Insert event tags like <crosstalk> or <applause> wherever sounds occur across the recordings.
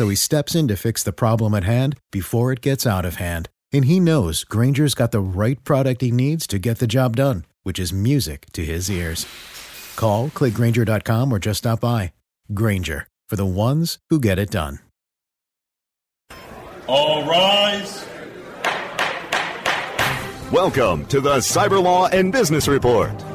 So he steps in to fix the problem at hand before it gets out of hand. And he knows Grainger's got the right product he needs to get the job done, which is music to his ears. Call, click grainger.com, or just stop by. Granger, for the ones who get it done. All rise. Welcome to the Cyber Law and Business Report.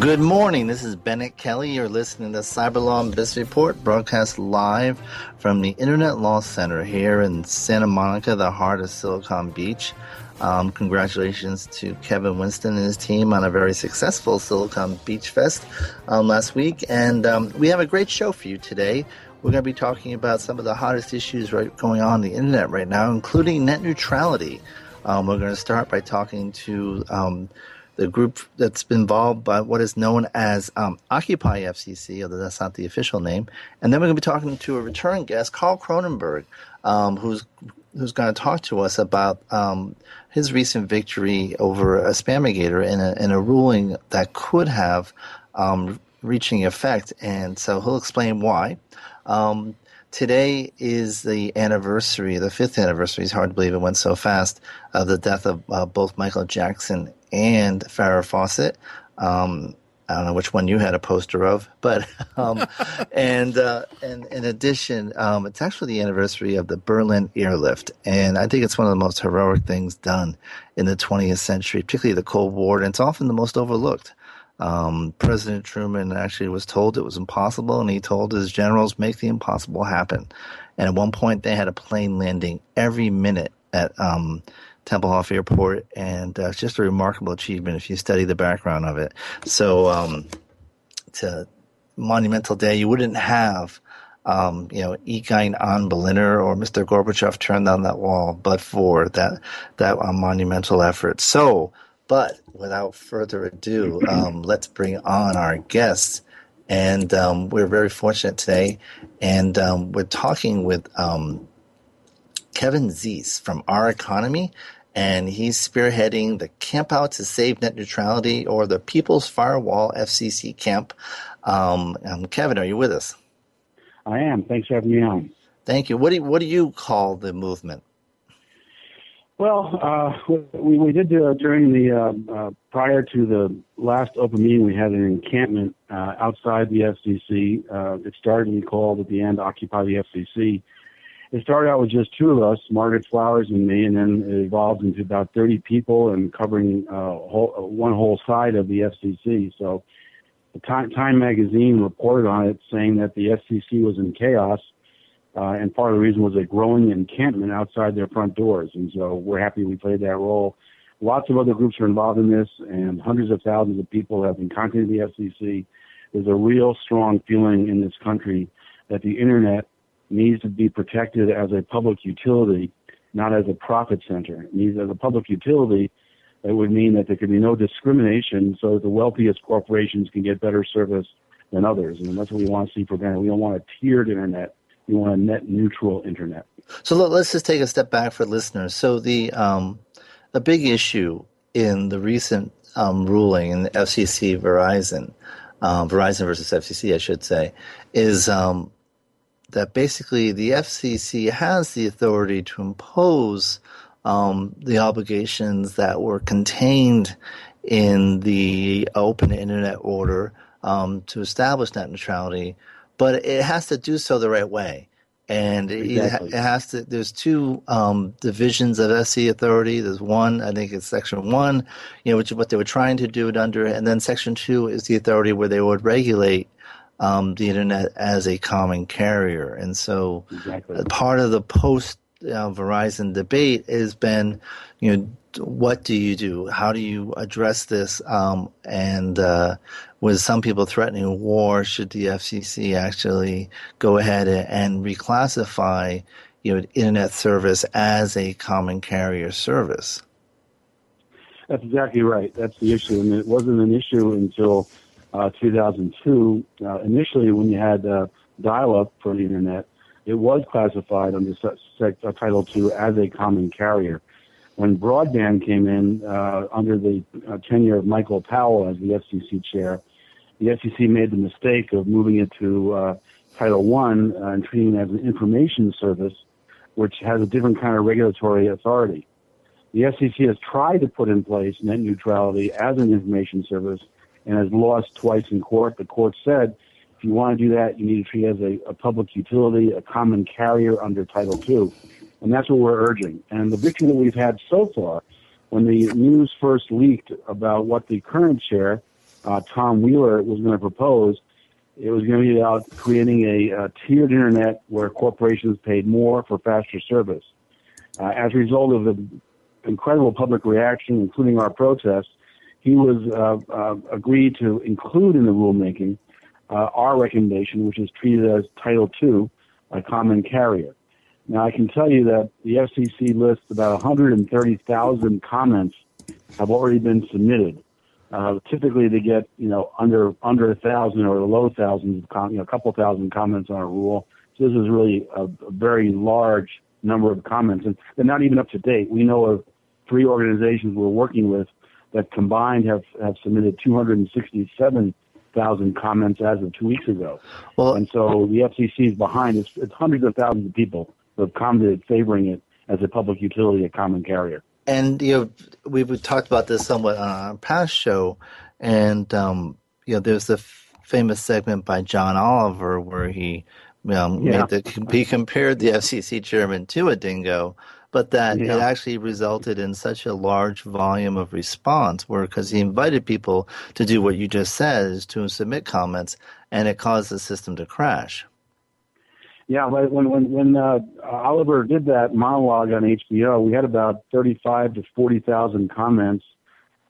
Good morning. This is Bennet Kelley. You're listening to Cyber Law and Business Report, broadcast live from the Internet Law Center here in Santa Monica, the heart of Silicon Beach. Um, congratulations to Kevin Winston and his team on a very successful Silicon Beach Fest um, last week. And um, we have a great show for you today. We're going to be talking about some of the hottest issues right going on, on the internet right now, including net neutrality. Um, we're going to start by talking to um, the group that's been involved by what is known as um, Occupy FCC, although that's not the official name. And then we're going to be talking to a return guest, Karl Kronenberger, um, who's who's going to talk to us about um, his recent victory over a Spamigator in a, in a ruling that could have um, reaching effect. And so he'll explain why. Um, today is the anniversary, the fifth anniversary. It's hard to believe it went so fast of the death of uh, both Michael Jackson and Farrah Fawcett. Um, I don't know which one you had a poster of, but <laughs> um, and uh, and in addition, um, it's actually the anniversary of the Berlin airlift, and I think it's one of the most heroic things done in the 20th century, particularly the Cold War, and it's often the most overlooked. Um, President Truman actually was told it was impossible, and he told his generals, "Make the impossible happen." And at one point, they had a plane landing every minute at um, Tempelhof Airport, and uh, it's just a remarkable achievement if you study the background of it. So, um, it's a monumental day. You wouldn't have, um, you know, Ich bin ein Berliner or Mr. Gorbachev turned down that wall, but for that that uh, monumental effort. So, but without further ado, um, let's bring on our guests. And um, we're very fortunate today, and um, we're talking with um, Kevin Zeese from Our Economy, and he's spearheading the Camp Out to Save Net Neutrality or the People's Firewall FCC Camp. Um, um, Kevin, are you with us? I am. Thanks for having me on. Thank you. What do you, what do you call the movement? Well, uh, we, we did uh, during the uh, uh, prior to the last open meeting, we had an encampment uh, outside the FCC. Uh, it started, and we called at the end, Occupy the FCC it started out with just two of us, Margaret Flowers and me, and then it evolved into about 30 people and covering uh, whole, uh, one whole side of the FCC. So Time, Time magazine reported on it saying that the FCC was in chaos, uh, and part of the reason was a growing encampment outside their front doors. And so we're happy we played that role. Lots of other groups are involved in this, and hundreds of thousands of people have been contacting the FCC. There's a real strong feeling in this country that the internet needs to be protected as a public utility, not as a profit center. It needs as a public utility. It would mean that there could be no discrimination, so that the wealthiest corporations can get better service than others, and that's what we want to see prevented. We don't want a tiered internet. We want a net neutral internet. So let's just take a step back for listeners. So the um, a big issue in the recent um, ruling in the FCC Verizon um, Verizon versus FCC, I should say, is um, that basically the FCC has the authority to impose um, the obligations that were contained in the open internet order um, to establish net neutrality, but it has to do so the right way. And exactly. it, has to. There's two um, divisions of SC authority. There's one, I think it's Section One, you know, which is what they were trying to do it under, and then Section Two is the authority where they would regulate um, the internet as a common carrier. And so, exactly. part of the post uh, Verizon debate has been, you know, what do you do? How do you address this? Um, and uh, with some people threatening war, should the FCC actually go ahead and reclassify, you know, internet service as a common carrier service? That's exactly right. That's the issue, and it wasn't an issue until uh, 2002. Uh, initially, when you had uh, dial-up for the internet, it was classified under uh, Title II as a common carrier when broadband came in uh, under the tenure of Michael Powell as the FCC chair, the FCC made the mistake of moving it to Title uh, and treating it as an information service, which has a different kind of regulatory authority. The FCC has tried to put in place net neutrality as an information service and has lost twice in court. The court said if you want to do that, you need to treat it as a, a public utility, a common carrier under Title II. And that's what we're urging. And the victory that we've had so far, when the news first leaked about what the current chair, uh, Tom Wheeler, was going to propose, it was going to be about creating a, a tiered internet where corporations paid more for faster service. Uh, as a result of the incredible public reaction, including our protests, he was uh, uh, agreed to include in the rulemaking uh, our recommendation, which is treated as Title II, a common carrier. Now, I can tell you that the FCC lists about 130,000 comments have already been submitted. Uh, typically, they get you know under under a thousand or the low thousands, com- you know, a couple thousand comments on a rule. So this is really a, a very large number of comments, and they're not even up to date. We know of three organizations we're working with that combined have have submitted 267,000 comments as of two weeks ago. Well, and so the FCC is behind. It's, it's hundreds of thousands of people who have commented favoring it as a public utility, a common carrier. And you know, we've talked about this somewhat on our past show, and um, you know, there's the famous segment by John Oliver where he um, yeah. made the, he compared the FCC chairman to a dingo, but that yeah. it actually resulted in such a large volume of response, where because he invited people to do what you just said, is to submit comments, and it caused the system to crash. Yeah, when when when uh, Oliver did that monologue on HBO, we had about thirty-five to forty thousand comments.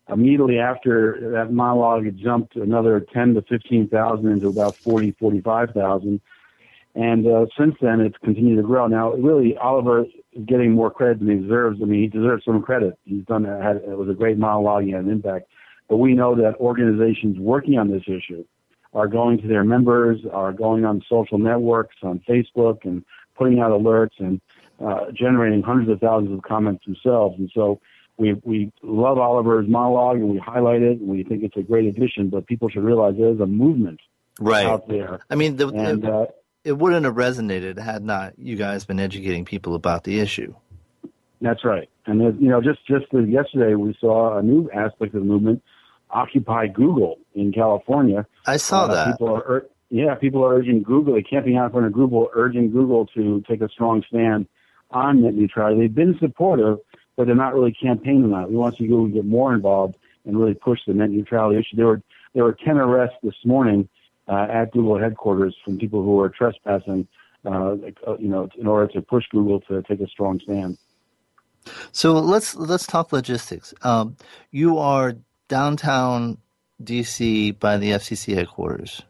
Immediately after that monologue, it jumped another ten to fifteen thousand into about forty, forty-five thousand, and uh, since then it's continued to grow. Now, really, Oliver getting more credit than he deserves. I mean, he deserves some credit. He's done had it was a great monologue. He had an impact, but we know that organizations working on this issue are going to their members, are going on social networks, on Facebook, and putting out alerts and uh, generating hundreds of thousands of comments themselves. And so we we love Oliver's monologue and we highlight it and we think it's a great addition. But people should realize there's a movement right out there. I mean, the, and, it, uh, it wouldn't have resonated had not you guys been educating people about the issue. That's right. And you know, just just yesterday we saw a new aspect of the movement Occupy Google in California. I saw uh, that. People are, yeah, people are urging Google, they camping out in front of Google, urging Google to take a strong stand on net neutrality. They've been supportive, but they're not really campaigning on it. We want to see Google get more involved and really push the net neutrality issue. There were there were ten arrests this morning uh, at Google headquarters from people who are trespassing, uh, you know, in order to push Google to take a strong stand. So let's let's talk logistics. Um, you are downtown DC by the FCC headquarters?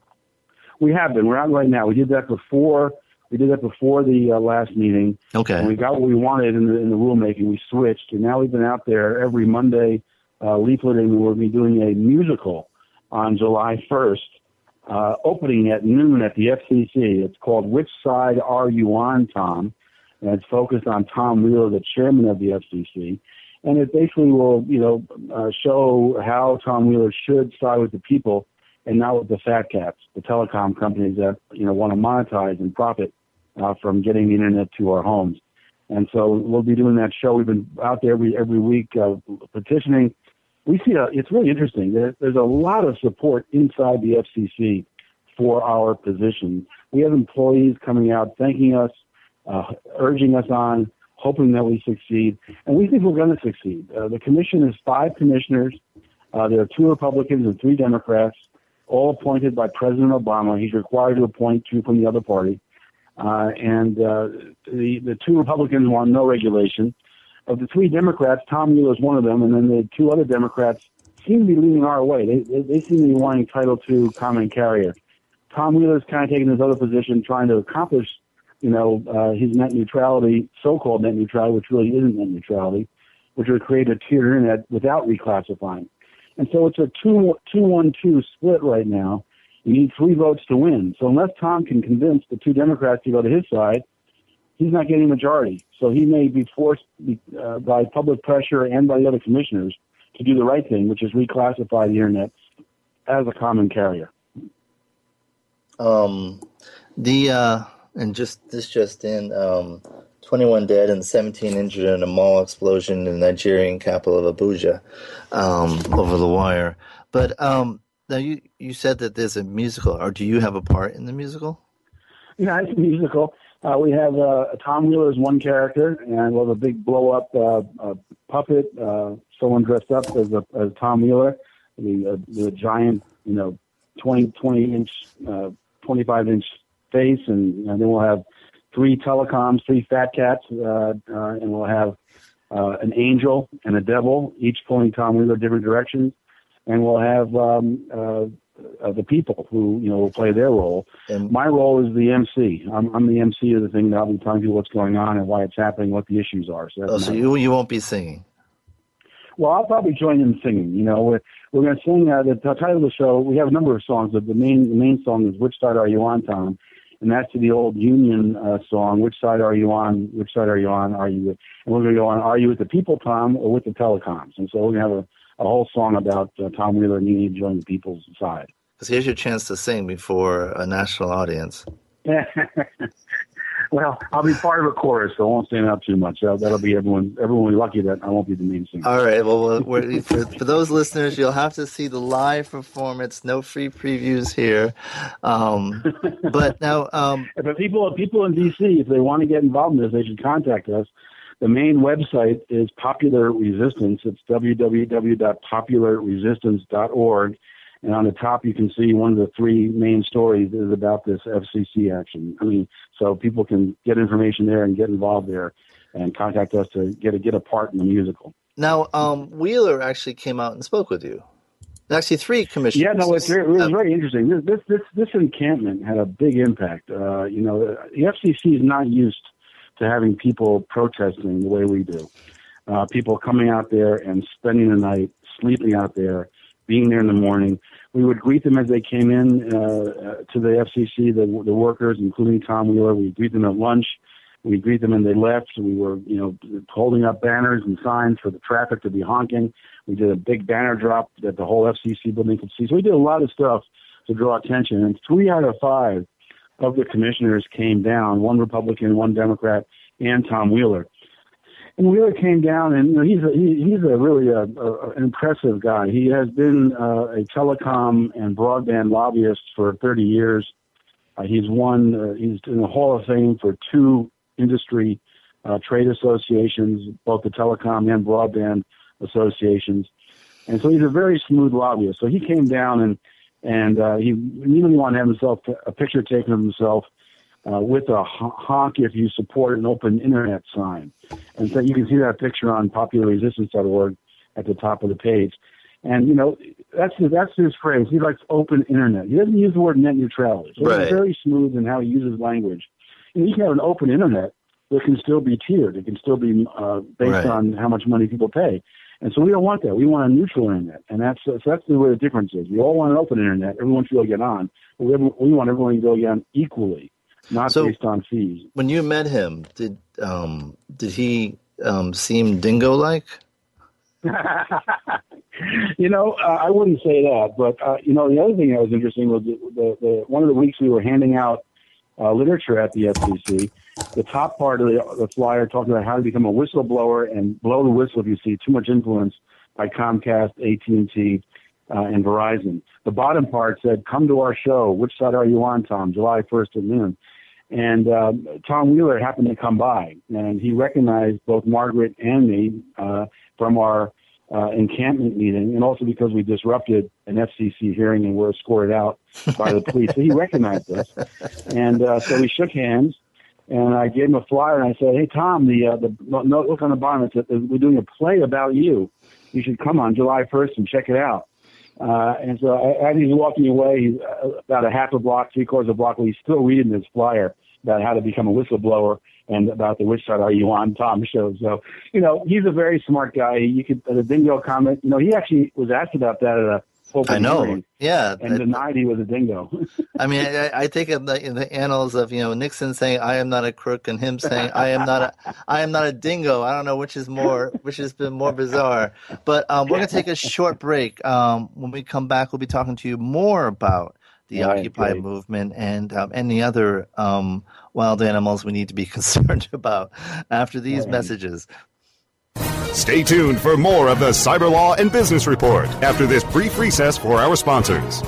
We have been. We're out right now. We did that before. We did that before the uh, last meeting. Okay. And we got what we wanted in the in the rulemaking. We switched, and now we've been out there every Monday, uh, leafleting. We'll be doing a musical on July 1st, uh, opening at noon at the FCC. It's called "Which Side Are You On, Tom?" and it's focused on Tom Wheeler, the chairman of the FCC and it basically will, you know, uh, show how Tom Wheeler should side with the people and not with the fat cats, the telecom companies that you know want to monetize and profit uh, from getting the internet to our homes. And so we'll be doing that show. We've been out there every every week uh, petitioning. We see a, it's really interesting. There, there's a lot of support inside the FCC for our position. We have employees coming out thanking us, uh, urging us on, hoping that we succeed, and we think we're going to succeed. Uh, the commission is five commissioners. Uh, there are two Republicans and three Democrats, all appointed by President Obama. He's required to appoint two from the other party. Uh, and uh, the the two Republicans want no regulation. Of the three Democrats, Tom Wheeler is one of them, and then the two other Democrats seem to be leaning our way. They they, they seem to be wanting Title II common carrier. Tom Wheeler is kind of taking this other position, trying to accomplish, you know, uh, his net neutrality, so-called net neutrality, which really isn't net neutrality, which would create a tiered internet without reclassifying. And so it's a two two one two split right now. You need three votes to win. So unless Tom can convince the two Democrats to go to his side, he's not getting a majority. So he may be forced uh, by public pressure and by the other commissioners to do the right thing, which is reclassify the internet as a common carrier. Um, the uh, and just this just in, um, 21 dead and 17 injured in a mall explosion in the Nigerian capital of Abuja um, over the wire. But um, now you you said that there's a musical, or do you have a part in the musical? Yeah, it's a musical. Uh, we have uh, Tom Wheeler as one character, and we'll have a big blow up uh, uh, puppet, uh, someone dressed up as a, as Tom Wheeler, the the giant, you know, 20 20 inch, uh, 25 inch face, and, and then we'll have three telecoms, three fat cats, uh, uh, and we'll have uh, an angel and a devil, each pulling Tom Wheeler different directions. And we'll have um, uh, the people who you know will play their role. And my role is the MC. I'm, I'm the MC of the thing. I'll be telling people what's going on and why it's happening, what the issues are. So, oh, so you you won't be singing. Well, I'll probably join in singing. You know, we're, we're going to sing uh, the, the title of the show. We have a number of songs, but the main the main song is "Which Side Are You On, Tom?" and that's the old Union uh, song. Which side are you on? Which side are you on? Are you? With, and we're going to go on. Are you with the people, Tom, or with the telecoms? And so we're going to have a a whole song about uh, Tom Wheeler needing to join the people's side. Because here's your chance to sing before a national audience. <laughs> well, I'll be part of a chorus, so I won't stand out too much. Uh, that'll be everyone. Everyone will be lucky that I won't be the main singer. All right. Well, for, for, those listeners, you'll have to see the live performance. No free previews here. Um, but now, um, <laughs> but people, people in DC, if they want to get involved in this, they should contact us. The main website is Popular Resistance. It's www.popularresistance.org. And on the top, you can see one of the three main stories is about this FCC action. I mean, so people can get information there and get involved there and contact us to get a, get a part in the musical. Now, um, Wheeler actually came out and spoke with you. Actually, three commissioners. Yeah, no, it's, it was very interesting. This, this this this encampment had a big impact. Uh, you know, the FCC is not used to having people protesting the way we do. Uh, people coming out there and spending the night, sleeping out there, being there in the morning. We would greet them as they came in uh, uh to the FCC, the, the workers, including Tom Wheeler. We greet them at lunch. We greet them and they left. We were, you know, holding up banners and signs for the traffic to be honking. We did a big banner drop that the whole FCC building could see. So we did a lot of stuff to draw attention. And three out of five of the commissioners came down, one Republican, one Democrat, and Tom Wheeler. And Wheeler came down, and you know, he's a, he, he's a really a, a, an impressive guy. He has been uh, a telecom and broadband lobbyist for 30 years. Uh, he's won. Uh, he's in the Hall of Fame for two industry uh, trade associations, both the telecom and broadband associations. And so he's a very smooth lobbyist. So he came down and and uh, he immediately wanted to have himself a picture taken of himself uh, with a honk if you support an open internet sign. And so you can see that picture on popularresistance.org at the top of the page. And you know that's his, that's his phrase. He likes open internet. He doesn't use the word net neutrality. So right. he's very smooth in how he uses language. And you can have an open internet that can still be tiered. It can still be uh, based right. on how much money people pay. And so we don't want that. We want a neutral internet, and that's so that's the way the difference is. We all want an open internet. Everyone should get on, but we, we want everyone to go get on equally, not so based on fees. When you met him, did um, did he um, seem dingo like? <laughs> you know, uh, I wouldn't say that, but uh, you know, the other thing that was interesting was the, the, the one of the weeks we were handing out uh, literature at the FCC. The top part of the, the flyer talked about how to become a whistleblower and blow the whistle if you see too much influence by Comcast, AT&T, uh, and Verizon. The bottom part said, "Come to our show. Which side are you on, Tom? July 1st at noon." And uh, Tom Wheeler happened to come by, and he recognized both Margaret and me uh, from our uh, encampment meeting, and also because we disrupted an FCC hearing and were escorted out by the police. so he recognized us, and uh, so we shook hands. And I gave him a flyer, and I said, "Hey Tom, the uh, the note look on the bottom. It's a, we're doing a play about you. You should come on July 1st and check it out." Uh, and so as he's walking away, he's uh, about a half a block, three quarters of a block, he's still reading this flyer about how to become a whistleblower and about the which side are you on Tom show. So, you know, he's a very smart guy. You could the dingo comment. You know, he actually was asked about that at a I know. Yeah, and denied he was a dingo. <laughs> I mean, I, I think of the, in the annals of you know Nixon saying "I am not a crook" and him saying "I am not a I am not a dingo." I don't know which is more which has been more bizarre. But um, we're gonna take a short break. Um, when we come back, we'll be talking to you more about the right, Occupy great. movement and um, any other um, wild animals we need to be <laughs> concerned about after these right. messages. Stay tuned for more of the Cyber Law and Business Report after this brief recess for our sponsors.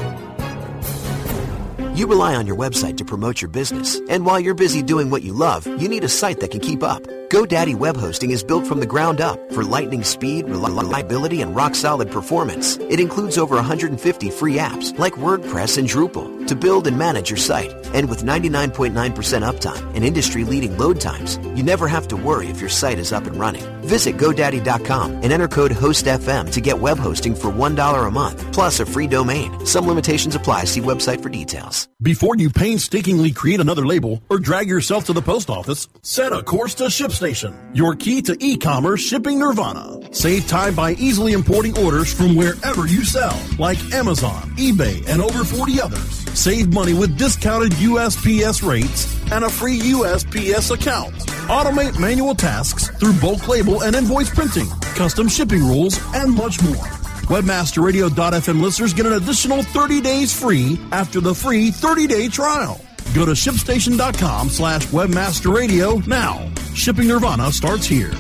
You rely on your website to promote your business, and while you're busy doing what you love, you need a site that can keep up. GoDaddy Web Hosting is built from the ground up for lightning speed, reliability, and rock solid performance. It includes over 150 free apps like WordPress and Drupal to build and manage your site. And with 99.9% uptime and industry leading load times, you never have to worry if your site is up and running. Visit GoDaddy.com and enter code HOSTFM to get web hosting for $1 a month, plus a free domain. Some limitations apply. See website for details. Before you painstakingly create another label or drag yourself to the post office, set a course to ship Station, your key to e-commerce shipping nirvana. Save time by easily importing orders from wherever you sell, like Amazon, eBay, and over 40 others. Save money with discounted USPS rates and a free USPS account. Automate manual tasks through bulk label and invoice printing, custom shipping rules, and much more. WebmasterRadio.fm listeners get an additional 30 days free after the free 30-day trial. Go to shipstation.com slash webmasterradio now. Shipping Nirvana starts here.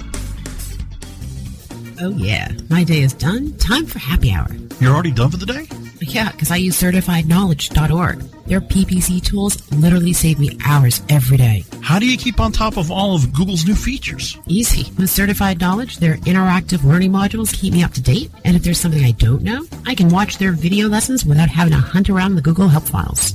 Oh, yeah. My day is done. Time for happy hour. You're already done for the day? Yeah, because I use certifiedknowledge.org. Their PPC tools literally save me hours every day. How do you keep on top of all of Google's new features? Easy. With Certified Knowledge, their interactive learning modules keep me up to date. And if there's something I don't know, I can watch their video lessons without having to hunt around the Google Help files.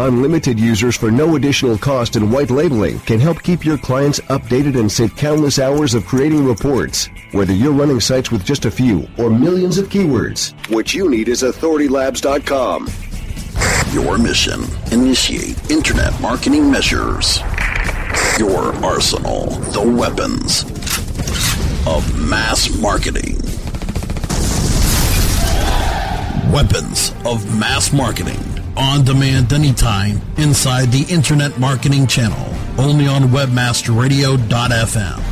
Unlimited users for no additional cost and white labeling can help keep your clients updated and save countless hours of creating reports. Whether you're running sites with just a few or millions of keywords, what you need is authoritylabs.com. Your mission initiate internet marketing measures. Your arsenal, the weapons of mass marketing. Weapons of mass marketing. On demand anytime inside the Internet Marketing Channel. Only on WebmasterRadio.fm.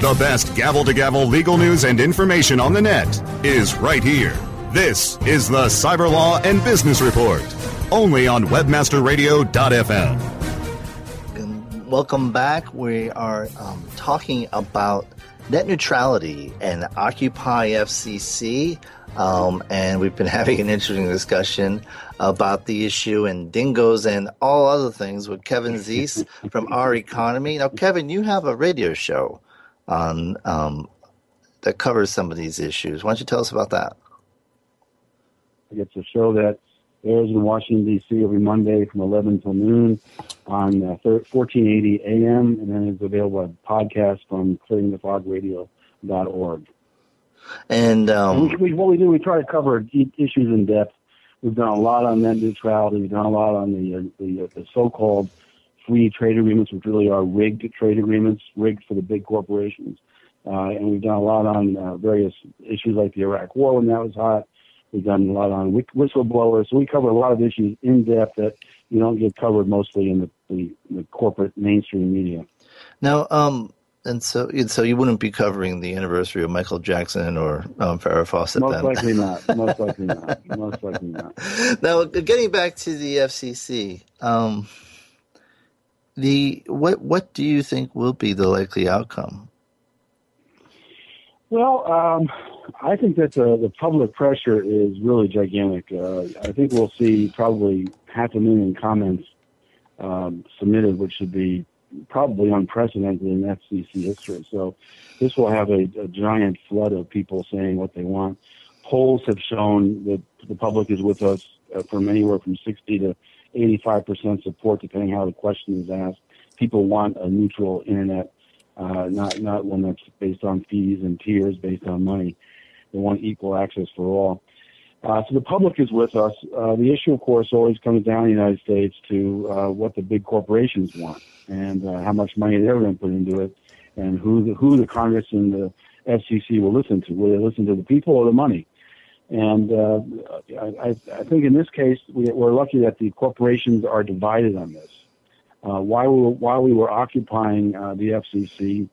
The best gavel to gavel legal news and information on the net is right here this is the Cyber Law and Business Report, only on webmasterradio.fm. Welcome back. We are um, talking about net neutrality and Occupy FCC. Um, and we've been <laughs> having an interesting discussion about the issue and dingoes and all other things with Kevin Zeese <laughs> from Our Economy. Now, Kevin, you have a radio show on um, that covers some of these issues. Why don't you tell us about that? It's a show that airs in Washington, D.C. every Monday from 11 till noon on uh, 1480 AM, and then it's available as podcast from clearingthefogradio.org. And, um, and we, we, what we do, we try to cover issues in depth. We've done a lot on net neutrality. We've done a lot on the, uh, the, uh, the so-called free trade agreements, which really are rigged trade agreements, rigged for the big corporations. Uh, and we've done a lot on uh, various issues like the Iraq War when that was hot. We've done a lot on whistleblowers. So we cover a lot of issues in depth that you don't get covered mostly in the, the, the corporate mainstream media. Now, um, and so, so you wouldn't be covering the anniversary of Michael Jackson or um, Farrah Fawcett. Most then. likely not. <laughs> Most likely not. Most likely not. Now, getting back to the FCC, um, the what what do you think will be the likely outcome? Well, um, I think that the, the public pressure is really gigantic. Uh, I think we'll see probably half a million comments um, submitted, which should be probably unprecedented in FCC history. So this will have a, a giant flood of people saying what they want. Polls have shown that the public is with us uh, from anywhere from 60 to 85% support, depending how the question is asked. People want a neutral internet, uh, not not one that's based on fees and tiers based on money. They want equal access for all. Uh, so the public is with us. Uh, the issue, of course, always comes down in the United States to uh, what the big corporations want and uh, how much money they're going to put into it, and who the, who the Congress and the FCC will listen to. Will they listen to the people or the money? And uh, I, I think in this case, we, we're lucky that the corporations are divided on this. Uh, while, we were, while we were occupying the FCC,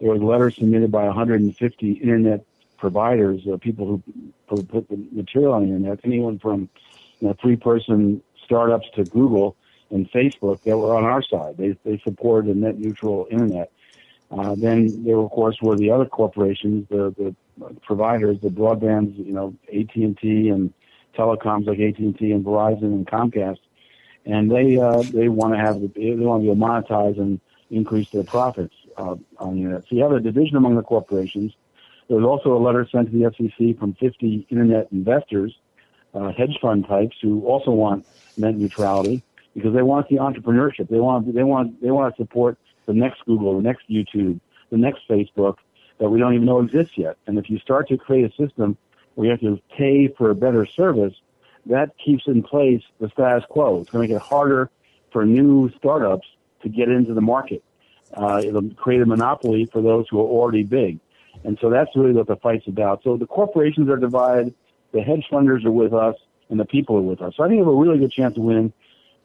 there was letters submitted by 150 internet providers, uh, people who put the material on the internet, anyone from you know, three-person startups to Google and Facebook that were on our side. They they supported a net neutral internet. Uh, then there, of course, were the other corporations, the the providers, the broadbands, you know, AT and telecoms like AT and Verizon and Comcast, and they uh, they want to have they want to be monetize and increase their profits uh, on the internet. So you have a division among the corporations there was also a letter sent to the FCC from 50 internet investors, uh, hedge fund types, who also want net neutrality because they want the entrepreneurship. They want they want they want to support the next Google, the next YouTube, the next Facebook that we don't even know exists yet. And if you start to create a system where you have to pay for a better service, that keeps in place the status quo. It's going to make it harder for new startups to get into the market. Uh, it'll create a monopoly for those who are already big. And so that's really what the fight's about. So the corporations are divided, the hedge funders are with us, and the people are with us. So I think we have a really good chance to win.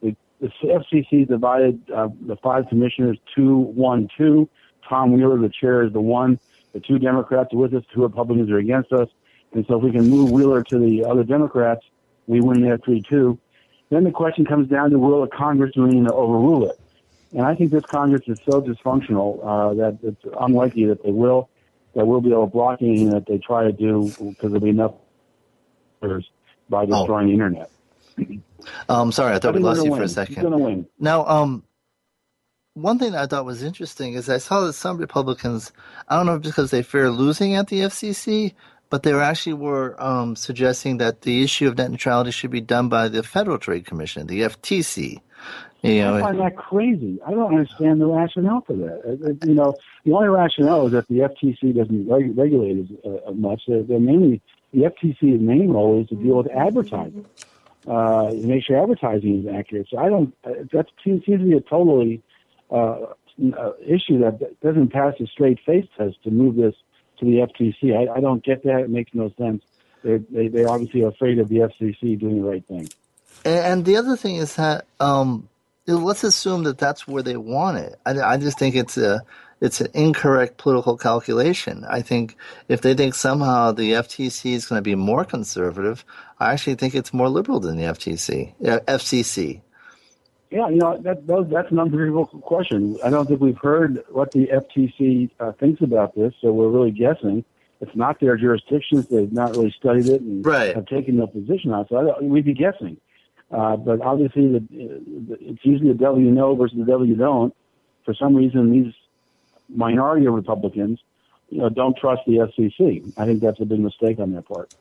The, the FCC divided uh, the five commissioners two, one, two. Tom Wheeler, the chair, is the one. The two Democrats are with us, two Republicans are against us. And so if we can move Wheeler to the other Democrats, we win there 3-2. Then the question comes down to will Congress really overrule it? And I think this Congress is so dysfunctional uh, that it's unlikely that they will that we'll be able to block anything that they try to do because there'll be enough by destroying oh. the internet. Um, sorry, I thought we lost you win. for a second. He's gonna win. Now, um, one thing I thought was interesting is I saw that some Republicans, I don't know if because they fear losing at the FCC, but they were actually were um, suggesting that the issue of net neutrality should be done by the Federal Trade Commission, the FTC. You know, I find that crazy. I don't understand the rationale for that. Uh, uh, you know, the only rationale is that the FTC doesn't reg- regulate as uh, much. They're, they're, mainly the FTC's main role is to deal with advertising, uh, to make sure advertising is accurate. So I don't. Uh, that seems to be a totally uh, issue that doesn't pass a straight face test to move this to the FTC. I, I don't get that. It makes no sense. They're, they they obviously are afraid of the FCC doing the right thing. And the other thing is that um, let's assume that that's where they want it. I, I just think it's a it's an incorrect political calculation. I think if they think somehow the FTC is going to be more conservative, I actually think it's more liberal than the FTC, uh, FCC. Yeah, you know that, that's an unbelievable question. I don't think we've heard what the FTC uh, thinks about this, so we're really guessing. It's not their jurisdictions; they've not really studied it and right. have taken no position on it. So I, we'd be guessing. Uh, but obviously, the, the, it's usually the devil you know versus the devil you don't. For some reason, these minority of Republicans you know, don't trust the FCC. I think that's a big mistake on their part.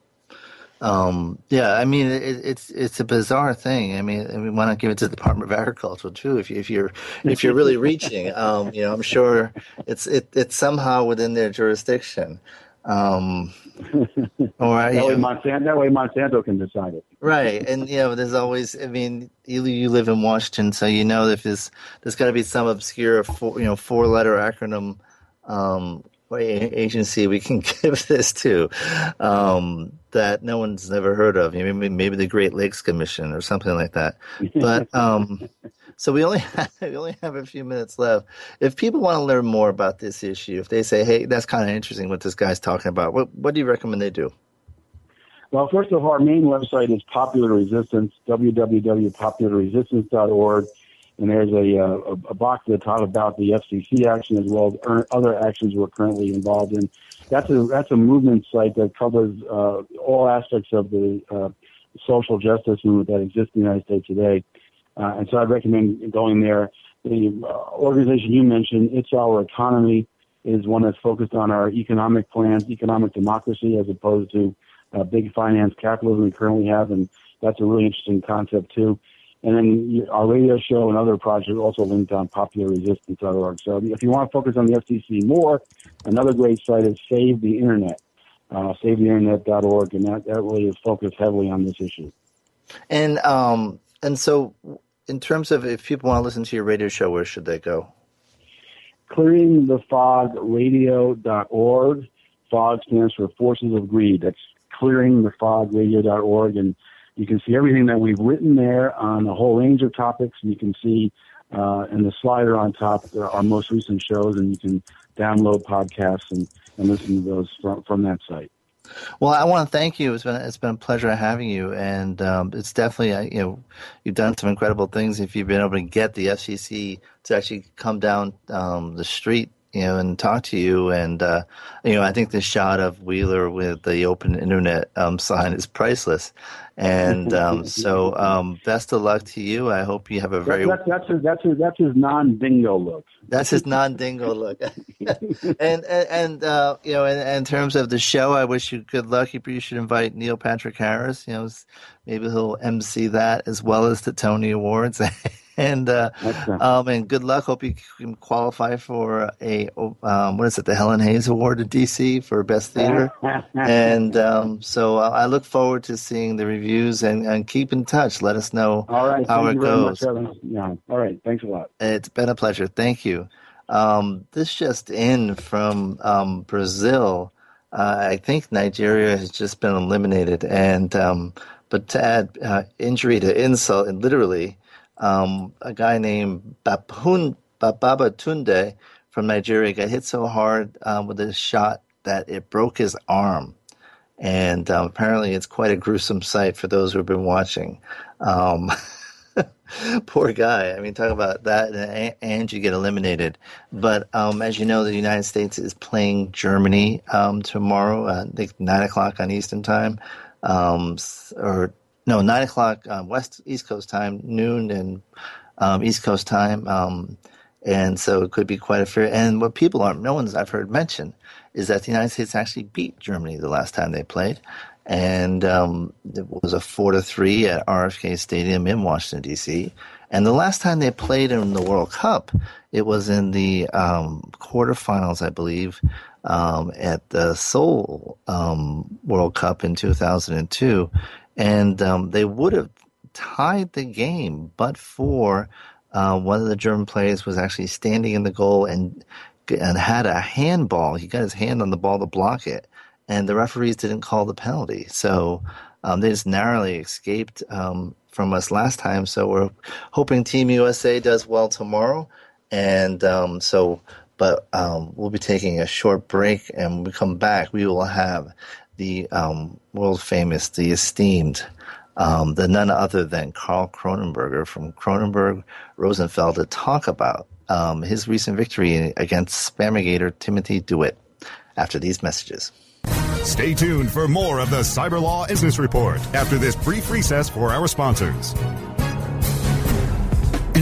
Um, yeah, I mean it, it's it's a bizarre thing. I mean, I mean, why not give it to the Department of Agriculture too? If you, if you're if you're really reaching, um, you know, I'm sure it's it, it's somehow within their jurisdiction. Um, <laughs> or that way, Monsanto, that way Monsanto can decide it. Right, and you know, there's always. I mean, you you live in Washington, so you know if there's there's got to be some obscure four, you know four letter acronym um, agency we can <laughs> give this to um, that no one's never heard of. Maybe, maybe the Great Lakes Commission or something like that. But <laughs> um, so we only <laughs> have, we only have a few minutes left. If people want to learn more about this issue, if they say, "Hey, that's kind of interesting what this guy's talking about," what what do you recommend they do? Well, first of all, our main website is Popular Resistance, www.popularresistance.org and there's a, uh, a, a box at the top about the FCC action as well as other actions we're currently involved in. That's a that's a movement site that covers uh, all aspects of the uh, social justice movement that exists in the United States today. Uh, and so I'd recommend going there. The uh, organization you mentioned, It's Our Economy, is one that's focused on our economic plans, economic democracy, as opposed to uh, big finance capitalism we currently have. And that's a really interesting concept, too. And then our radio show and other projects also linked on popularresistance.org. So if you want to focus on the FCC more, another great site is Save the Internet, uh, savetheinternet.org, and that, that really is focused heavily on this issue. And um, and so, in terms of if people want to listen to your radio show, where should they go? ClearingTheFogRadio.org. FOG stands for Forces of Greed. That's ClearingTheFogRadio.org, and you can see everything that we've written there on a whole range of topics. You can see uh, in the slider on top our most recent shows, and you can download podcasts and, and listen to those from, from that site. Well, I want to thank you. It's been it's been a pleasure having you, and um, it's definitely uh, you know you've done some incredible things. If you've been able to get the FCC to actually come down um, the street you know, and talk to you. And uh, you know, I think the shot of Wheeler with the open internet um, sign is priceless. And um, so, um, best of luck to you. I hope you have a very that's that's his, that's his, that's his non dingo look. That's his non dingo look. <laughs> and and, and uh, you know, in, in, terms of the show, I wish you good luck. You should invite Neil Patrick Harris. You know, maybe he'll MC that as well as the Tony Awards. <laughs> <laughs> and uh, um, and good luck. Hope you can qualify for a um, what is it, the Helen Hayes Award in DC for Best Theater. and <laughs> um, so uh, I look forward to seeing the reviews and, and keep in touch. Let us know All right, how it goes. yeah. All right. Thanks a lot. It's been a pleasure. Thank you. Um, this just in from um, Brazil. Uh, I think Nigeria has just been eliminated, and um, but to add uh, injury to insult, and literally um, a guy named Babun, Tunde from Nigeria got hit so hard um, with a shot that it broke his arm. And um, apparently, it's quite a gruesome sight for those who have been watching. Um, <laughs> poor guy. I mean, talk about that, and you get eliminated. But um, as you know, the United States is playing Germany um, tomorrow, uh, I think nine o'clock on Eastern time, um, or no, nine o'clock uh, West East Coast time, noon and um, East Coast time, um, and so it could be quite a fair. And what people aren't, no one's I've heard mention, is that the United States actually beat Germany the last time they played, and um, it was a four to three at RFK Stadium in Washington D.C. And the last time they played in the World Cup, it was in the um, quarterfinals, I believe, um, at the Seoul um, World Cup in 2002 and um, they would have tied the game, but for uh, one of the German players was actually standing in the goal and and had a handball. He got his hand on the ball to block it, and the referees didn't call the penalty. So um, they just narrowly escaped um, from us last time. So we're hoping Team USA does well tomorrow, and um, so. But um, we'll be taking a short break, and when we come back, we will have the um, world famous, the esteemed, um, the none other than Karl Kronenberger from Kronenberger Rosenfeld to talk about um, his recent victory against Spamigator Timothy DeWitt after these messages. Stay tuned for more of the Cyber Law Business Report after this brief recess for our sponsors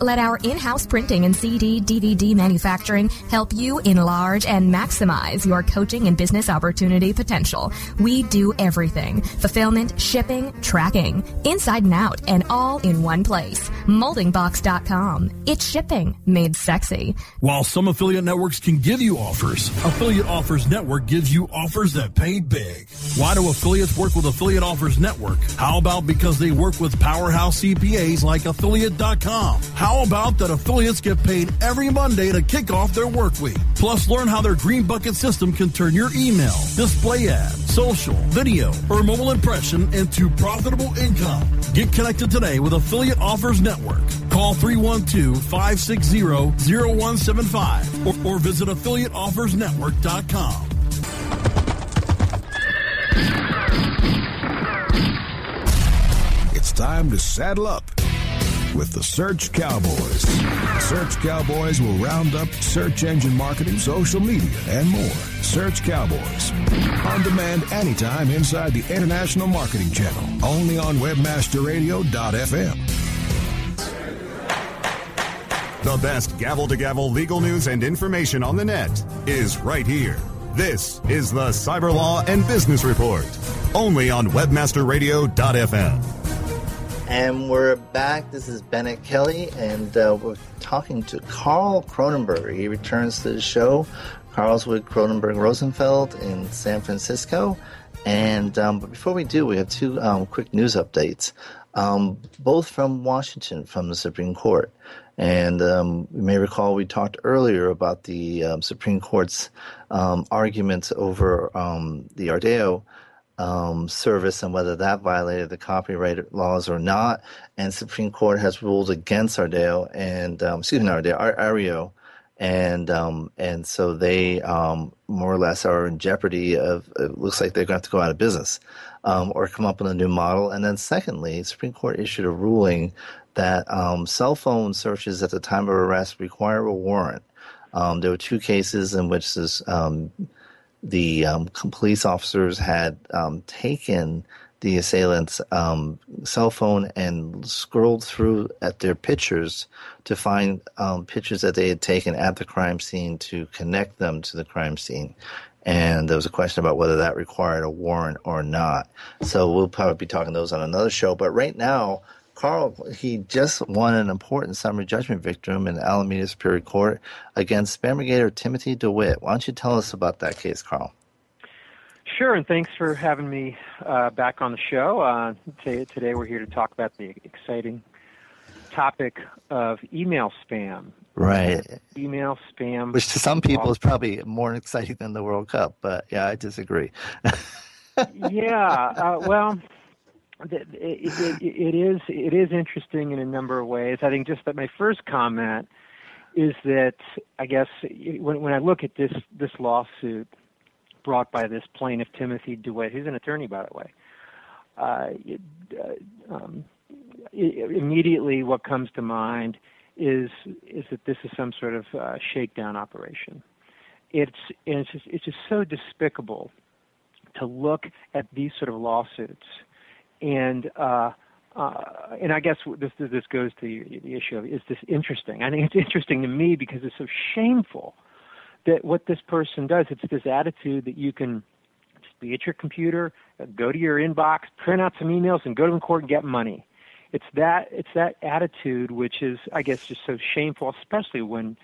let our in-house printing and CD, DVD manufacturing help you enlarge and maximize your coaching and business opportunity potential. We do everything. Fulfillment, shipping, tracking, inside and out, and all in one place. Moldingbox.com. It's shipping made sexy. While some affiliate networks can give you offers, Affiliate Offers Network gives you offers that pay big. Why do affiliates work with Affiliate Offers Network? How about because they work with powerhouse CPAs like Affiliate.com? How about that affiliates get paid every Monday to kick off their work week? Plus, learn how their Green Bucket system can turn your email, display ad, social, video, or mobile impression into profitable income. Get connected today with Affiliate Offers Network. Call 312-560-0175 or, or visit affiliateoffersnetwork.com. It's time to saddle up with the Search Cowboys. Search Cowboys will round up search engine marketing, social media, and more. Search Cowboys. On demand anytime inside the International Marketing Channel. Only on WebmasterRadio.fm. The best gavel to gavel legal news and information on the net is right here. This is the Cyber Law and Business Report, only on WebmasterRadio.fm. And we're back. This is Bennet Kelley, and uh, we're talking to Karl Kronenberger. He returns to the show. Karl's with Kronenberger Rosenfeld in San Francisco. And um, but before we do, we have two um, quick news updates, um, both from Washington, from the Supreme Court. And um, you may recall we talked earlier about the um, Supreme Court's um, arguments over um, the Ardeo um, service and whether that violated the copyright laws or not. And Supreme Court has ruled against Ardeo and um, excuse me, Ardeo, Aereo, and um, and so they um, more or less are in jeopardy of. It looks like they're going to have to go out of business um, or come up with a new model. And then secondly, Supreme Court issued a ruling that um, cell phone searches at the time of arrest require a warrant. Um, there were two cases in which this um, the um, police officers had um, taken the assailant's um, cell phone and scrolled through at their pictures to find um, pictures that they had taken at the crime scene to connect them to the crime scene. And there was a question about whether that required a warrant or not. So we'll probably be talking those on another show. But right now, Karl, he just won an important summary judgment victory in Alameda Superior Court against spammergator Timothy DeWitt. Why don't you tell us about that case, Karl? Sure, and thanks for having me uh, back on the show. Uh, today, today, we're here to talk about the exciting topic of email spam. Right. Email spam. Which to some people is probably more exciting than the World Cup, but yeah, I disagree. <laughs> yeah, uh, well, it, it, it is it is interesting in a number of ways. I think just that my first comment is that I guess when when I look at this this lawsuit, brought by this plaintiff Timothy DeWitt, who's an attorney, by the way. Uh, it, uh, um, immediately, what comes to mind is is that this is some sort of uh, shakedown operation. It's it's just, it's just so despicable to look at these sort of lawsuits, and uh, uh, and I guess this this goes to the, the issue of is this interesting? I think it's interesting to me because it's so shameful that what this person does. It's this attitude that you can just be at your computer, go to your inbox, print out some emails, and go to the court and get money. It's that it's that attitude which is, I guess, just so shameful, especially when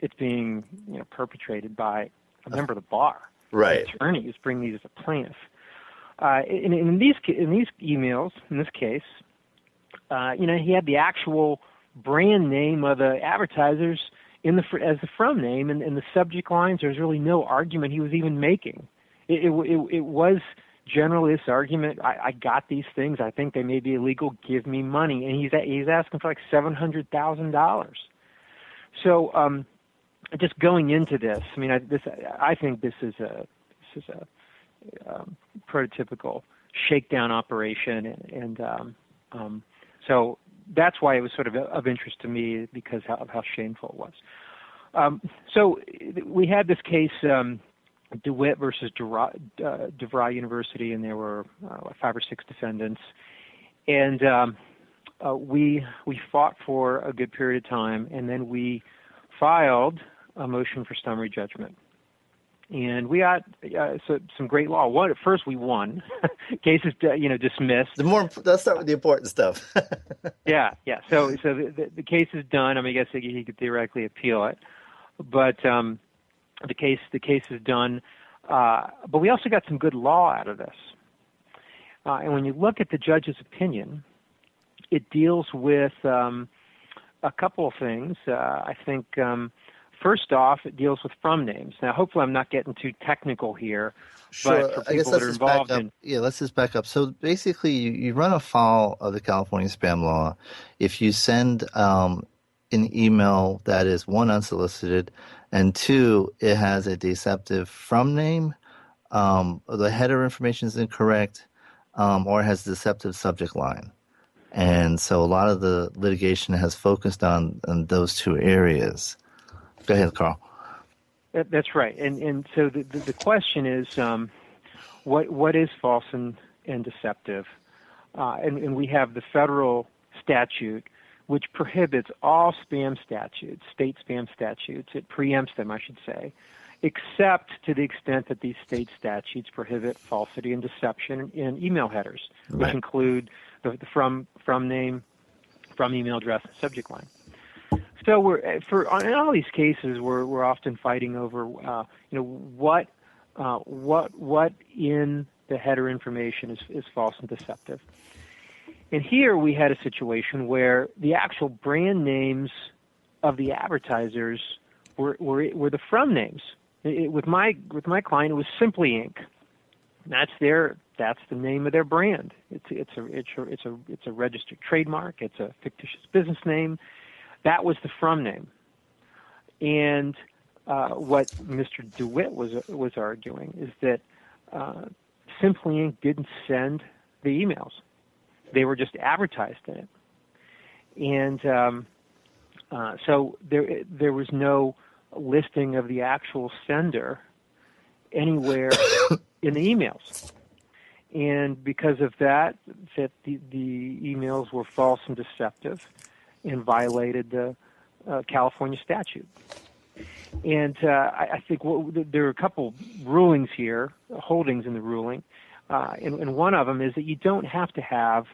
it's being you know perpetrated by a member of the bar. Right. Attorneys bring these as a plaintiff. Uh, in, in these in these emails, in this case, uh, you know, he had the actual brand name of the advertisers in the as the from name, and in the subject lines, there's really no argument he was even making. It it, it, it was generally this argument. I, I got these things. I think they may be illegal. Give me money, and he's he's asking for like seven hundred thousand dollars. So, um, just going into this, I mean, I, this I think this is a this is a um, prototypical shakedown operation, and, and um, um, so that's why it was sort of of interest to me because of how shameful it was. Um, so we had this case, um, DeWitt versus DeVry, uh, DeVry University, and there were uh, five or six defendants, and um, uh, we we fought for a good period of time, and then we filed a motion for summary judgment and we got uh, so, some great law. At first, we won, <laughs> cases uh, you know dismissed. The more let's start with the important stuff. <laughs> yeah, yeah. So so the, the, the, case is done. I mean, I guess he, he could theoretically appeal it, but um, the case the case is done. Uh, but we also got some good law out of this. Uh, and when you look at the judge's opinion, it deals with um, a couple of things. Uh, I think. Um, First off, it deals with from names. Now, hopefully, I'm not getting too technical here, sure. but for people that are involved in yeah, let's just back up. So basically, you, you run afoul of the California spam law if you send um, an email that is one unsolicited, and two, it has a deceptive from name, um, the header information is incorrect, um, or has a deceptive subject line. And so a lot of the litigation has focused on, on those two areas. Go ahead, Karl. That, that's right. And and so the the, the question is, um, what what is false and and deceptive? Uh, and, and we have the federal statute which prohibits all spam statutes, state spam statutes. It preempts them, I should say, except to the extent that these state statutes prohibit falsity and deception in email headers, which Right. include the, the from from name, from email address, and subject line. So we're uh, for in all these cases we're we're often fighting over uh, you know what uh, what what in the header information is is false and deceptive. And here we had a situation where the actual brand names of the advertisers were were, were the from names. It- it- with my with my client, it was Simply Inc. That's their that's the name of their brand. It's it's a it's a it's a it's a registered trademark. It's a fictitious business name. That was the from name. And uh, what Mr. DeWitt was was arguing is that uh, Simply Inc. didn't send the emails; they were just advertised in it, and um, uh, so there there was no listing of the actual sender anywhere <coughs> in the emails. And because of that, that the, the emails were false and deceptive and violated the uh, California statute. And uh, I, I think what, there are a couple rulings here, holdings in the ruling, uh, and, and one of them is that you don't have to have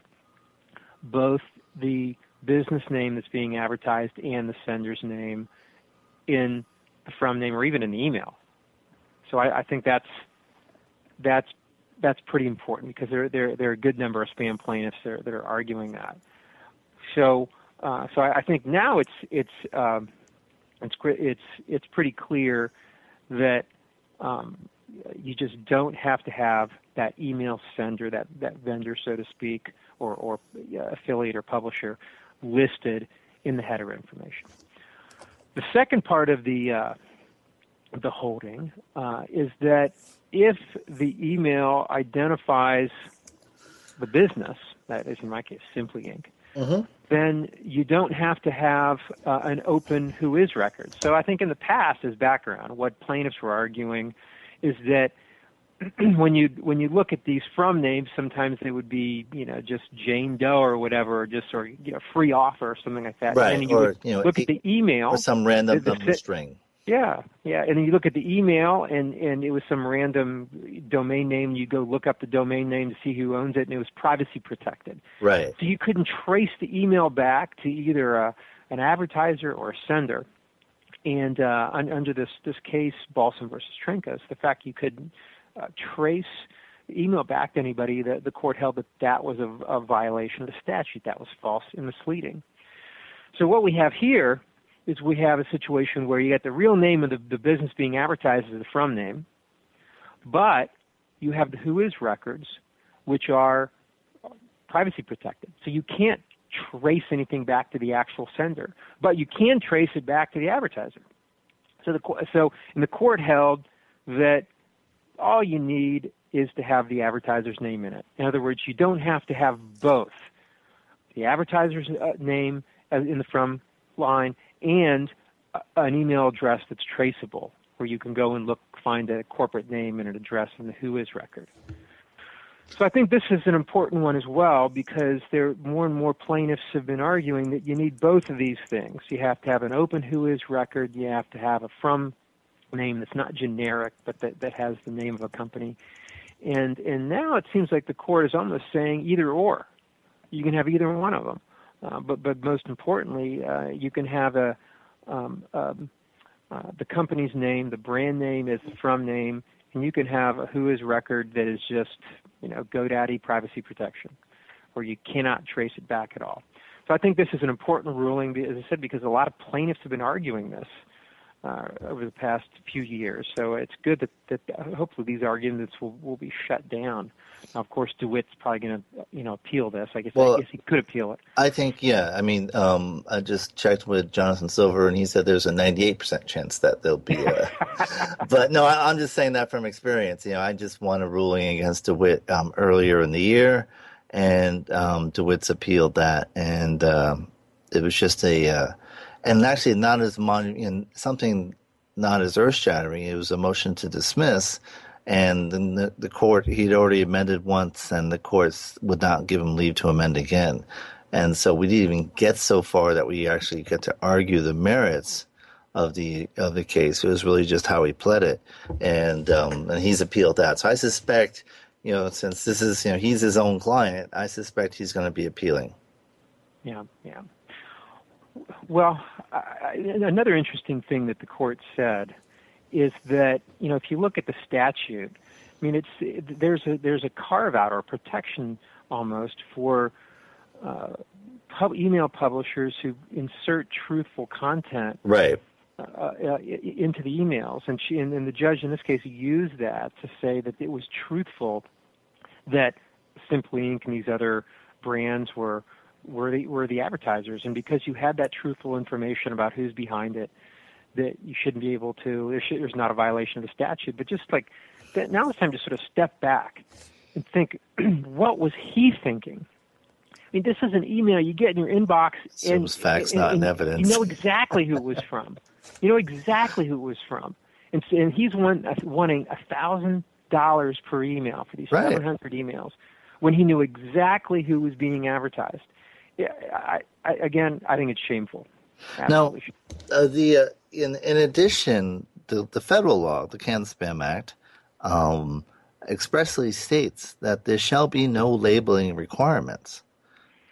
both the business name that's being advertised and the sender's name in the from name or even in the email. So I, I think that's that's that's pretty important because there there there are a good number of spam plaintiffs that are, that are arguing that. So uh, so I, I think now it's it's um, it's it's it's pretty clear that um, you just don't have to have that email sender, that that vendor, so to speak, or or uh, affiliate or publisher listed in the header information. The second part of the uh, the holding uh, is that if the email identifies the business, that is in my case, Simply Inc., Mm-hmm. Then you don't have to have uh, an open who is record. So I think in the past, as background, what plaintiffs were arguing is that <clears throat> when you when you look at these from names, sometimes they would be you know just Jane Doe or whatever, or just or you know free offer or something like that. Right, And you or, would you know, look at e- the email or some random the- the number string. Yeah, yeah, and then you look at the email, and and it was some random domain name. You go look up the domain name to see who owns it, and it was privacy protected. Right. So you couldn't trace the email back to either a, an advertiser or a sender. And uh, un, under this this case, Balsam versus Trancos, the fact you could uh, trace the email back to anybody, the, the court held that that was a, a violation of the statute. That was false and misleading. So what we have here is we have a situation where you get the real name of the, the business being advertised as the from name, but you have the who is records, which are privacy protected. So you can't trace anything back to the actual sender, but you can trace it back to the advertiser. So the so and the court held that all you need is to have the advertiser's name in it. In other words, you don't have to have both the advertiser's uh, name in the from line and an email address that's traceable, where you can go and look find a corporate name and an address in the who is record. So I think this is an important one as well because there more and more plaintiffs have been arguing that you need both of these things. You have to have an open who is record, you have to have a from name that's not generic but that, that has the name of a company. And and now it seems like the court is almost saying either or. You can have either one of them. Uh, but but most importantly, uh, you can have a um, um, uh, the company's name, the brand name is the from name, and you can have a who is record that is just you know GoDaddy privacy protection, where you cannot trace it back at all. So I think this is an important ruling, as I said, because a lot of plaintiffs have been arguing this uh, over the past few years. So it's good that, that uh, hopefully these arguments will, will be shut down. Now, of course, DeWitt's probably going to you know appeal this. I guess Well, I guess he could appeal it. I think, yeah. I mean, um, I just checked with Jonathan Silver, and he said there's a 98% chance that there'll be a. <laughs> but no, I, I'm just saying that from experience. You know, I just won a ruling against DeWitt um, earlier in the year, and um, DeWitt's appealed that, and um, it was just a, uh, and actually not as mon- in something not as earth shattering. It was a motion to dismiss. And then the, the court, he'd already amended once, and the courts would not give him leave to amend again. And so we didn't even get so far that we actually get to argue the merits of the of the case. It was really just how he pled it, and um, and he's appealed that. So I suspect, you know, since this is you know he's his own client, I suspect he's going to be appealing. Yeah, yeah. Well, I- another interesting thing that the court said is that you know if you look at the statute, I mean it's there's a there's a carve out or protection almost for uh, pub, email publishers who insert truthful content Right. uh, uh, into the emails, and she and, and the judge in this case used that to say that it was truthful that Simply Inc. and these other brands were were the were the advertisers, and because you had that truthful information about who's behind it, that you shouldn't be able to. There should, there's not a violation of the statute, but just like that, now it's time to sort of step back and think, <clears throat> what was he thinking? I mean, this is an email you get in your inbox, So and facts, and- not and evidence. You know exactly who it was from. You know exactly who it was from, and, and he's one, uh, wanting a thousand dollars per email for these Right. 700 emails when he knew exactly who was being advertised. Yeah, I, I, again, I think it's shameful. Now, uh, the uh, in in addition, the the federal law, the Can Spam Act, um, expressly states that there shall be no labeling requirements,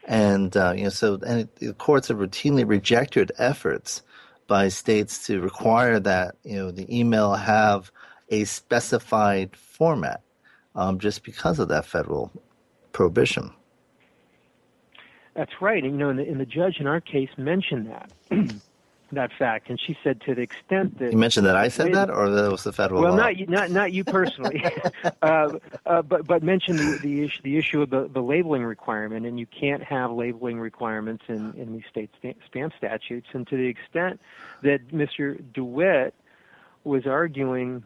and uh, you know, so and it, the courts have routinely rejected efforts by states to require that you know the email have a specified format, um, just because of that federal prohibition. That's right. And you know, and the, and the judge in our case mentioned that <clears throat> that fact, and she said to the extent that You mentioned that I said that, or that was the federal well, law. not you, not not you personally, <laughs> <laughs> uh, uh, but but mention the the issue the issue of the, the labeling requirement, and you can't have labeling requirements in in these state sta- spam statutes. And to the extent that Mr. DeWitt was arguing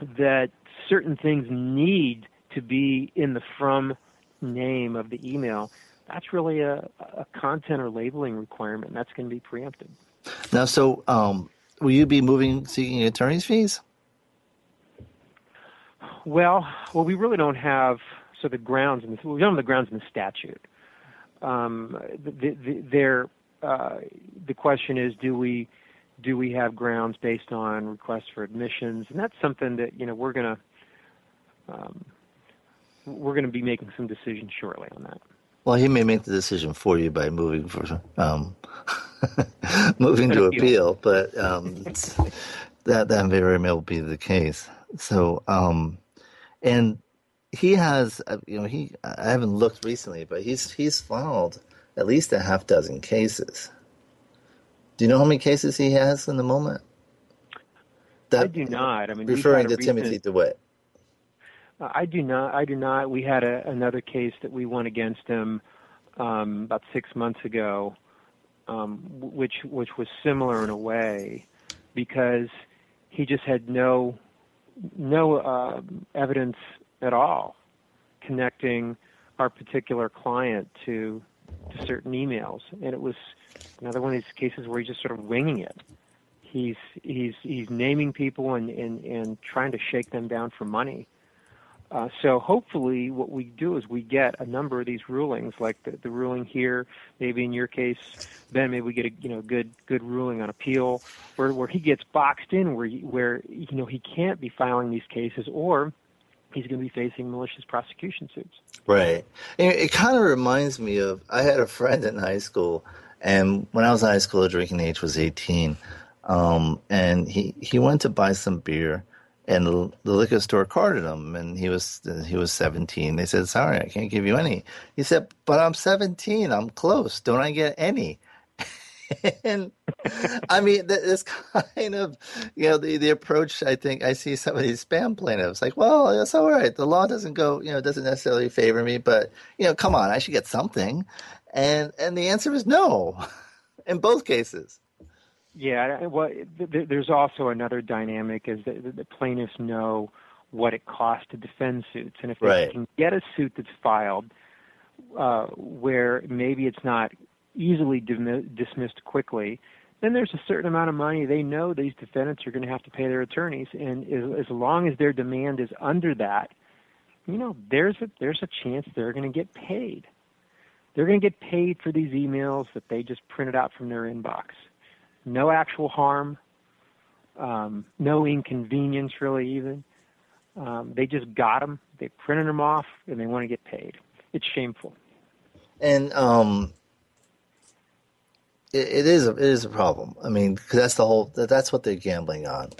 that certain things need to be in the from name of the email, that's really a, a content or labeling requirement. That's going to be preempted. Now, so um, will you be moving seeking attorney's fees? Well, well, we really don't have so the grounds in the, we don't have the grounds in the statute. Um, the, the, there, uh, the question is, do we do we have grounds based on requests for admissions? And that's something that you know we're gonna um, we're gonna be making some decisions shortly on that. Well, he may make the decision for you by moving for um, <laughs> moving to appeal, but um, <laughs> that that very may be the case. So, um, and he has, uh, you know, he I haven't looked recently, but he's he's filed at least a half dozen cases. Do you know how many cases he has in the moment? That, I do not. I mean, referring to recent, Timothy DeWitt. I do not. I do not. We had a, another case that we won against him um, about six months ago, um, which which was similar in a way, because he just had no no uh, evidence at all connecting our particular client to to certain emails, and it was another one of these cases where he's just sort of winging it. He's he's he's naming people and and and trying to shake them down for money. Uh, so hopefully, what we do is we get a number of these rulings, like the, the ruling here. Maybe in your case, Ben, maybe we get a you know good good ruling on appeal, where where he gets boxed in, where where you know he can't be filing these cases, or he's going to be facing malicious prosecution suits. Right. It, it kind of reminds me of I had a friend in high school, and when I was in high school, the drinking age was 18. Um, and he, he went to buy some beer, and the, liquor store carded him, and he was he was 17. They said, "Sorry, I can't give you any." He said, "But I'm 17. I'm close. Don't I get any?" <laughs> and I mean, this <laughs> kind of, you know, the, the approach I think I see some of these spam plaintiffs like, well, that's all right. The law doesn't go, you know, doesn't necessarily favor me, but, you know, come on, I should get something. And, and the answer is no <laughs> in both cases. Yeah, well, there's also another dynamic is that the plaintiffs know what it costs to defend suits. And if they right. can get a suit that's filed uh, where maybe it's not easily dismissed quickly, then there's a certain amount of money they know these defendants are going to have to pay their attorneys, and as, as long as their demand is under that, you know, there's a there's a chance they're going to get paid. They're going to get paid for these emails that they just printed out from their inbox. No actual harm, um, no inconvenience really even. Um, they just got them, they printed them off, and they want to get paid. It's shameful. And um, it, it is a, it is a problem. I mean, because that's the whole that's what they're gambling on.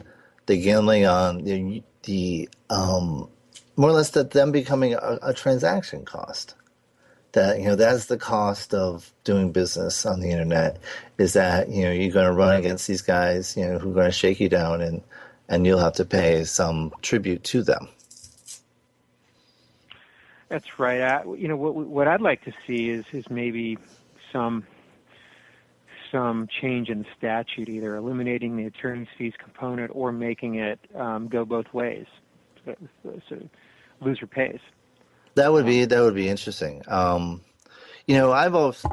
They're gambling on the, the um, more or less that them becoming a, a transaction cost. That you know that's the cost of doing business on the internet. Is that you know you're going to run against these guys you know who are going to shake you down and and you'll have to pay some tribute to them. That's right. I, you know what what I'd like to see is is maybe some some change in the statute, either eliminating the attorney's fees component or making it um, go both ways, so, so loser pays. That would be that would be interesting. Um, you know, I've often,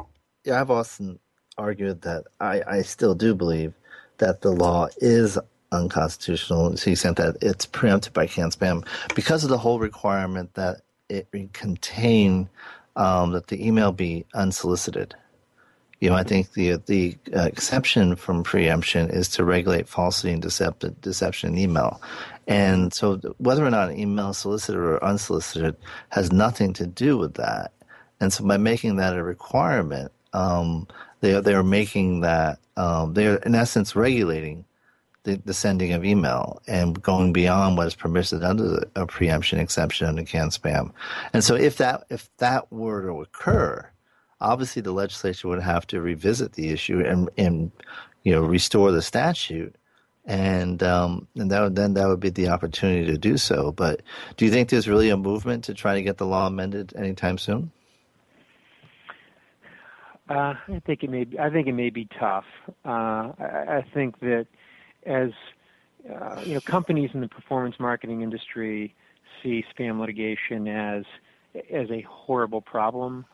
I've often argued that I, I still do believe that the law is unconstitutional to the extent that it's preempted by CAN-SPAM because of the whole requirement that it contain um, that the email be unsolicited. You know, I think the the uh, exception from preemption is to regulate falsity and deception in email, and so whether or not an email is solicited or unsolicited has nothing to do with that. And so by making that a requirement, um, they they are making that um, they are in essence regulating the, the, sending of email and going beyond what is permitted under a preemption exception under CAN-SPAM. And so if that if that were to occur obviously the legislature would have to revisit the issue and, and you know restore the statute and um, and that would, then that would be the opportunity to do so. But do you think there's really a movement to try to get the law amended anytime soon? Uh, I think it may. Be, I think it may be tough. Uh, I, I think that as uh, you know, companies in the performance marketing industry see spam litigation as as a horrible problem,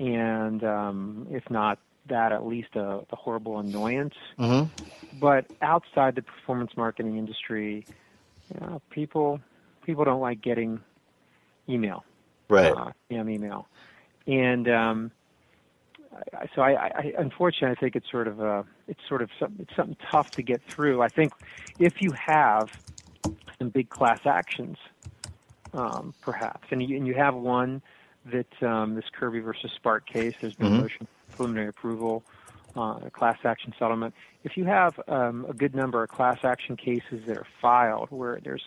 and um, if not that, at least a, a horrible annoyance. Mm-hmm. But outside the performance marketing industry, you know, people people don't like getting email, Right. uh, spam email, and um, so I, I, unfortunately, I think it's sort of a, it's sort of some, it's something tough to get through. I think if you have some big class actions, um, perhaps, and you, and you have one that um, this Kirby versus Spark case, there's been Mhm. motion preliminary approval, uh, a class action settlement. If you have um, a good number of class action cases that are filed where there's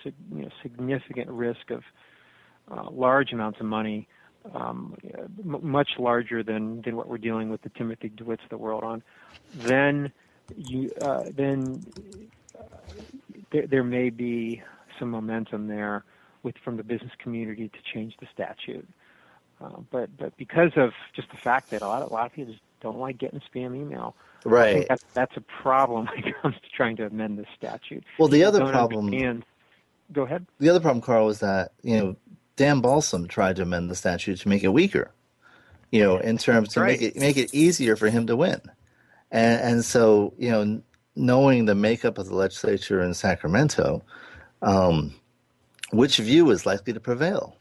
significant risk of uh, large amounts of money, um, much larger than, than what we're dealing with the Timothy DeWitts of the world on, then you uh, then there, may be some momentum there from the business community to change the statute. Uh, but but because of just the fact that a lot of, a lot of people just don't like getting spam email, I Right. think that's that's a problem <laughs> when it comes to trying to amend the statute. Well, the other problem- understand- Go ahead. The other problem, Karl, is that you know Dan Balsam tried to amend the statute to make it weaker. You know, in terms to make it make it easier for him to win, and and so you know, knowing the makeup of the legislature in Sacramento, um, which view is likely to prevail?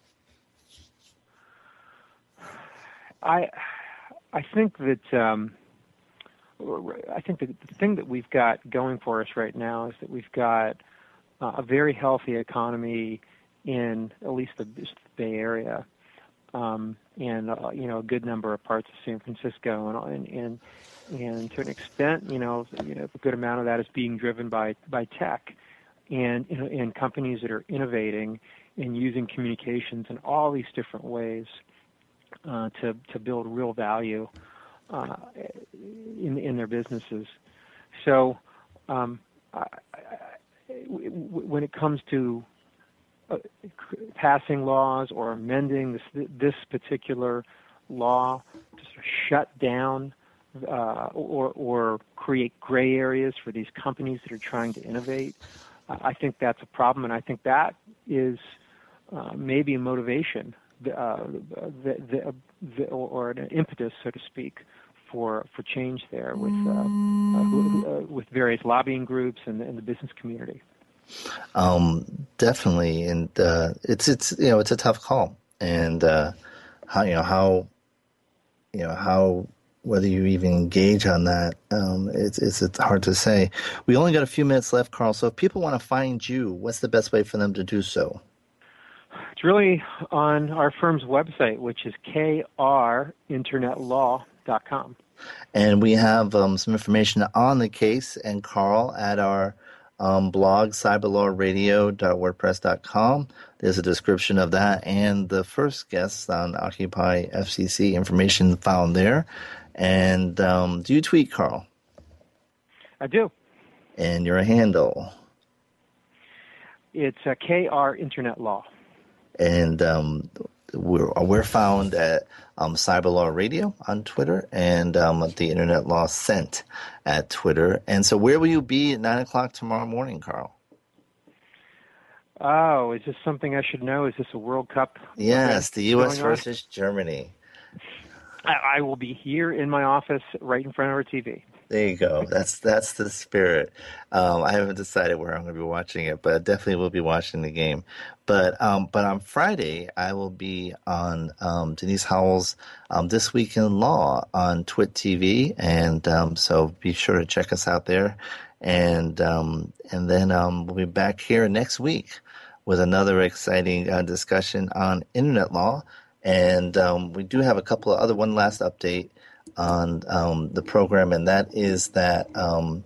I I think that um, I think the thing that we've got going for us right now is that we've got uh, a very healthy economy in at least the, the Bay Area, um, and uh, you know a good number of parts of San Francisco, and and and to an extent, you know, you know, a good amount of that is being driven by by tech, and and companies that are innovating and using communications in all these different ways uh, to to build real value uh, in in their businesses. So, um, I, I, when it comes to uh, passing laws or amending this this particular law to sort of shut down uh, or or create gray areas for these companies that are trying to innovate, I think that's a problem, and I think that is uh, maybe a motivation uh, the, the, the, or an impetus, so to speak, for for change there with uh, uh, with various lobbying groups and, and the business community. Um, definitely, and uh, it's it's you know it's a tough call, and uh, how you know how you know how whether you even engage on that, um, it's, it's it's hard to say. We only got a few minutes left, Karl. So if people want to find you, what's the best way for them to do so? It's really on our firm's website, which is krinternetlaw.com. And we have um, some information on the case and Carl at our um, blog, cyberlawradio.wordpress.com. There's a description of that and the first guest on Occupy FCC information found there. And um, do you tweet, Karl? I do. And your handle. It's uh, KR Internet Law. And um, we're, we're found at um, Cyberlaw Radio on Twitter and um, at the Internet Law Sent at Twitter. And so, where will you be at 9 o'clock tomorrow morning, Karl? Oh, is this something I should know? Is this a World Cup? Yes, the U.S. going on? versus Germany. I, I will be here in my office, right in front of our TV. There you go. That's that's the spirit. Um, I haven't decided where I'm going to be watching it, but I definitely will be watching the game. But um, but on Friday, I will be on um, Denise Howell's um, This Week in Law on TWiT TV, and um, so be sure to check us out there. And um, and then we'll be back here next week with another exciting uh, discussion on internet law. And we do have a couple of other one last update on um, the program, and that is that um,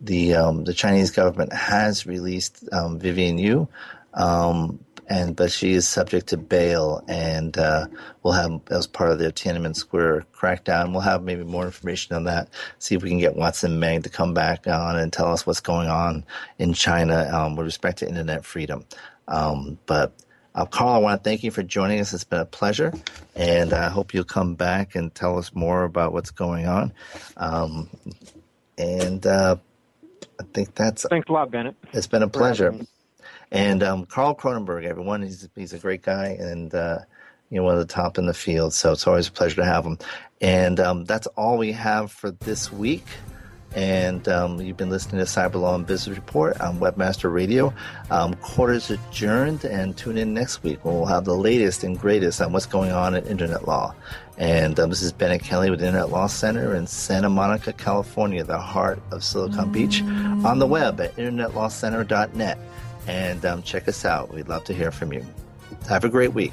the um, the Chinese government has released um, Vivian Yu, um, and but she is subject to bail, and uh, we'll have as part of the Tiananmen Square crackdown. We'll have maybe more information on that. See if we can get Watson Meg to come back on and tell us what's going on in China um, with respect to internet freedom. Um, but uh, Karl, I want to thank you for joining us. It's been a pleasure, and I hope you'll come back and tell us more about what's going on. Um, and uh, I think that's. Thanks a lot, Bennet. It's been a pleasure. And um, Karl Kronenberger, everyone, he's he's a great guy and uh, you know one of the top in the field. So it's always a pleasure to have him. And um, that's all we have for this week. And um, you've been listening to Cyber Law and Business Report on Webmaster Radio. Um, quarters adjourned, and tune in next week when we'll have the latest and greatest on what's going on in internet law. And um, this is Bennet Kelley with Internet Law Center in Santa Monica, California, the heart of Silicon Beach, on the web at internetlawcenter.net. And um, check us out. We'd love to hear from you. Have a great week.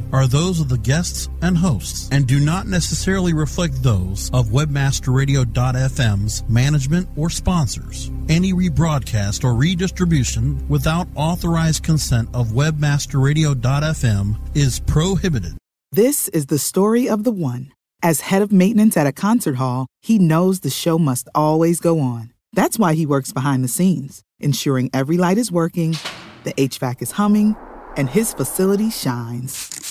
are those of the guests and hosts and do not necessarily reflect those of webmasterradio.fm's management or sponsors. Any rebroadcast or redistribution without authorized consent of webmasterradio.fm is prohibited. This is the story of the one. As head of maintenance at a concert hall, he knows the show must always go on. That's why he works behind the scenes, ensuring every light is working, the HVAC is humming, and his facility shines.